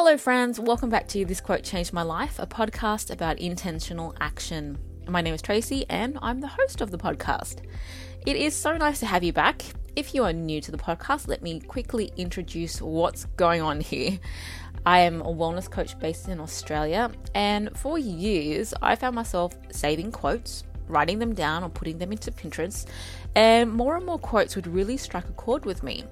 Hello, friends. Welcome back to This Quote Changed My Life, a podcast about intentional action. My name is Tracy, and I'm the host of the podcast. It is so nice to have you back. If you are new to the podcast, let me quickly introduce what's going on here. I am a wellness coach based in Australia, and for years I found myself saving quotes, writing them down, or putting them into Pinterest, and more and more quotes would really strike a chord with me.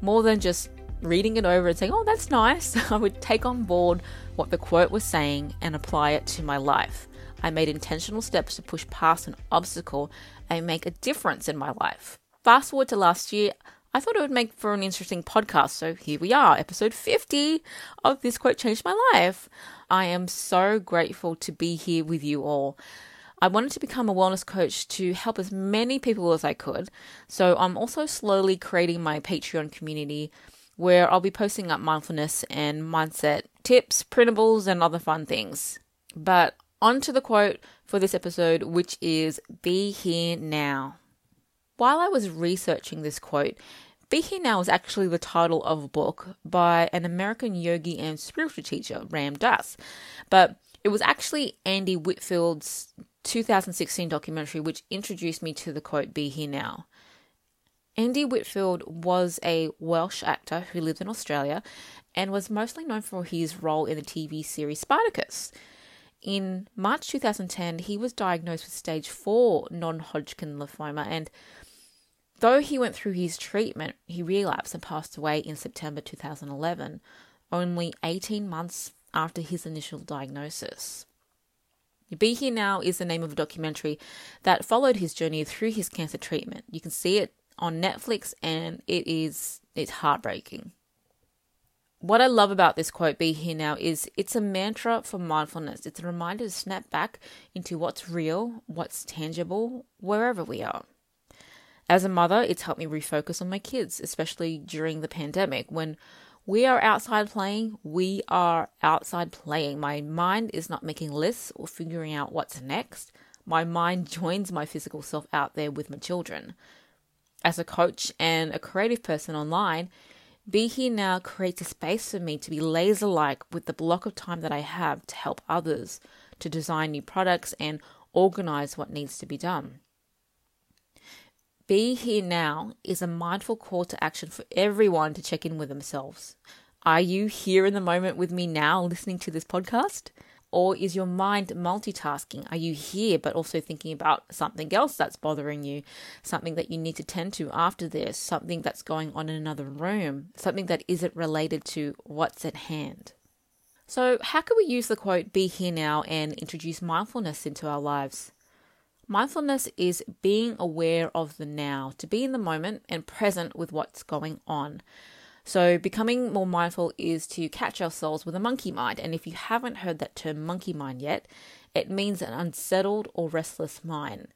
More than just reading it over and saying, oh, that's nice, I would take on board what the quote was saying and apply it to my life. I made intentional steps to push past an obstacle and make a difference in my life. Fast forward to last year, I thought it would make for an interesting podcast. So here we are, episode 50 of This Quote Changed My Life. I am so grateful to be here with you all. I wanted to become a wellness coach to help as many people as I could. So I'm also slowly creating my Patreon community where I'll be posting up mindfulness and mindset tips, printables, and other fun things. But on to the quote for this episode, which is Be Here Now. While I was researching this quote, Be Here Now is actually the title of a book by an American yogi and spiritual teacher, Ram Dass. But it was actually Andy Whitfield's 2016 documentary which introduced me to the quote Be Here Now. Andy Whitfield was a Welsh actor who lived in Australia and was mostly known for his role in the TV series Spartacus. In March 2010, he was diagnosed with stage 4 non Hodgkin lymphoma, and though he went through his treatment, he relapsed and passed away in September 2011, only 18 months after his initial diagnosis. Be Here Now is the name of a documentary that followed his journey through his cancer treatment. You can see it on Netflix and it is it's heartbreaking. What I love about this quote be here now is it's a mantra for mindfulness. It's a reminder to snap back into what's real, what's tangible, wherever we are. As a mother, it's helped me refocus on my kids, especially during the pandemic when we are outside playing, we are outside playing. My mind is not making lists or figuring out what's next. My mind joins my physical self out there with my children. As a coach and a creative person online, Be Here Now creates a space for me to be laser like with the block of time that I have to help others, to design new products and organize what needs to be done. Be Here Now is a mindful call to action for everyone to check in with themselves. Are you here in the moment with me now listening to this podcast? Or is your mind multitasking? Are you here but also thinking about something else that's bothering you? Something that you need to tend to after this? Something that's going on in another room? Something that isn't related to what's at hand? So, how can we use the quote, be here now, and introduce mindfulness into our lives? Mindfulness is being aware of the now, to be in the moment and present with what's going on. So, becoming more mindful is to catch ourselves with a monkey mind. And if you haven't heard that term monkey mind yet, it means an unsettled or restless mind.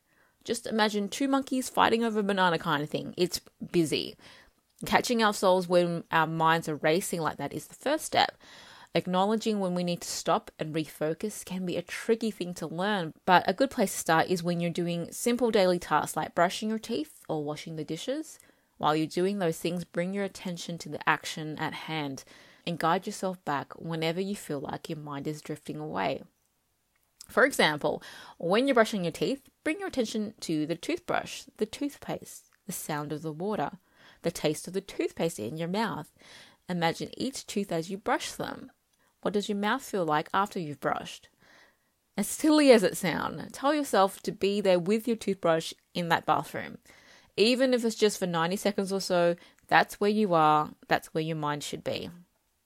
Just imagine two monkeys fighting over a banana kind of thing. It's busy. Catching ourselves when our minds are racing like that is the first step. Acknowledging when we need to stop and refocus can be a tricky thing to learn, but a good place to start is when you're doing simple daily tasks like brushing your teeth or washing the dishes. While you're doing those things, bring your attention to the action at hand and guide yourself back whenever you feel like your mind is drifting away. For example, when you're brushing your teeth, bring your attention to the toothbrush, the toothpaste, the sound of the water, the taste of the toothpaste in your mouth. Imagine each tooth as you brush them. What does your mouth feel like after you've brushed? As silly as it sounds, tell yourself to be there with your toothbrush in that bathroom. Even if it's just for 90 seconds or so, that's where you are, that's where your mind should be.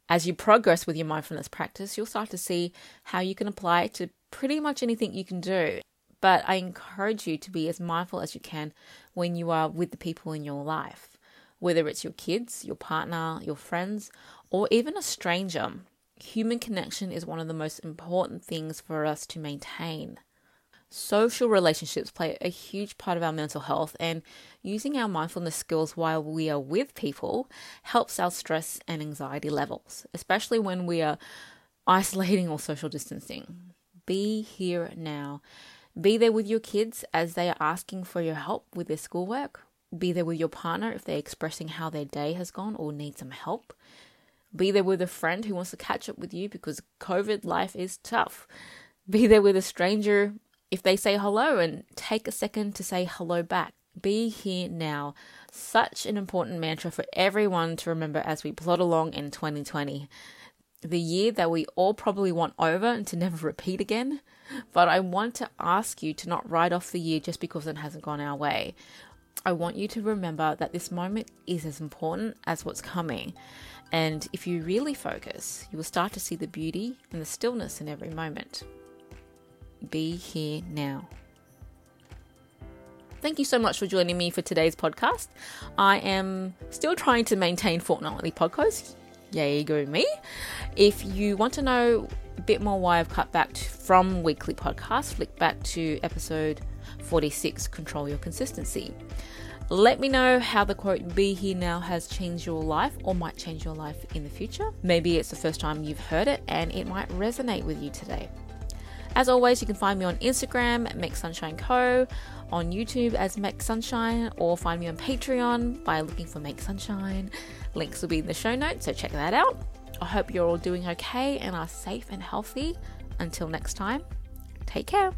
As you progress with your mindfulness practice, you'll start to see how you can apply it to pretty much anything you can do. But I encourage you to be as mindful as you can when you are with the people in your life, whether it's your kids, your partner, your friends, or even a stranger. Human connection is one of the most important things for us to maintain. Social relationships play a huge part of our mental health, and using our mindfulness skills while we are with people helps our stress and anxiety levels, especially when we are isolating or social distancing. Be here now. Be there with your kids as they are asking for your help with their schoolwork. Be there with your partner if they're expressing how their day has gone or need some help. Be there with a friend who wants to catch up with you because COVID life is tough. Be there with a stranger if they say hello and take a second to say hello back. Be here now. Such an important mantra for everyone to remember as we plod along in 2020. The year that we all probably want over and to never repeat again. But I want to ask you to not write off the year just because it hasn't gone our way. I want you to remember that this moment is as important as what's coming. And if you really focus, you will start to see the beauty and the stillness in every moment. Be here now. Thank you so much for joining me for today's podcast. I am still trying to maintain fortnightly podcasts. Yay, go me. If you want to know a bit more why I've cut back from weekly podcasts, flick back to episode 46 Control Your Consistency. Let me know how the quote Be Here Now has changed your life or might change your life in the future. Maybe it's the first time you've heard it and it might resonate with you today. As always, you can find me on Instagram, Make Sunshine Co., on YouTube as Make Sunshine, or find me on Patreon by looking for Make Sunshine. Links will be in the show notes, so check that out. I hope you're all doing okay and are safe and healthy. Until next time, take care.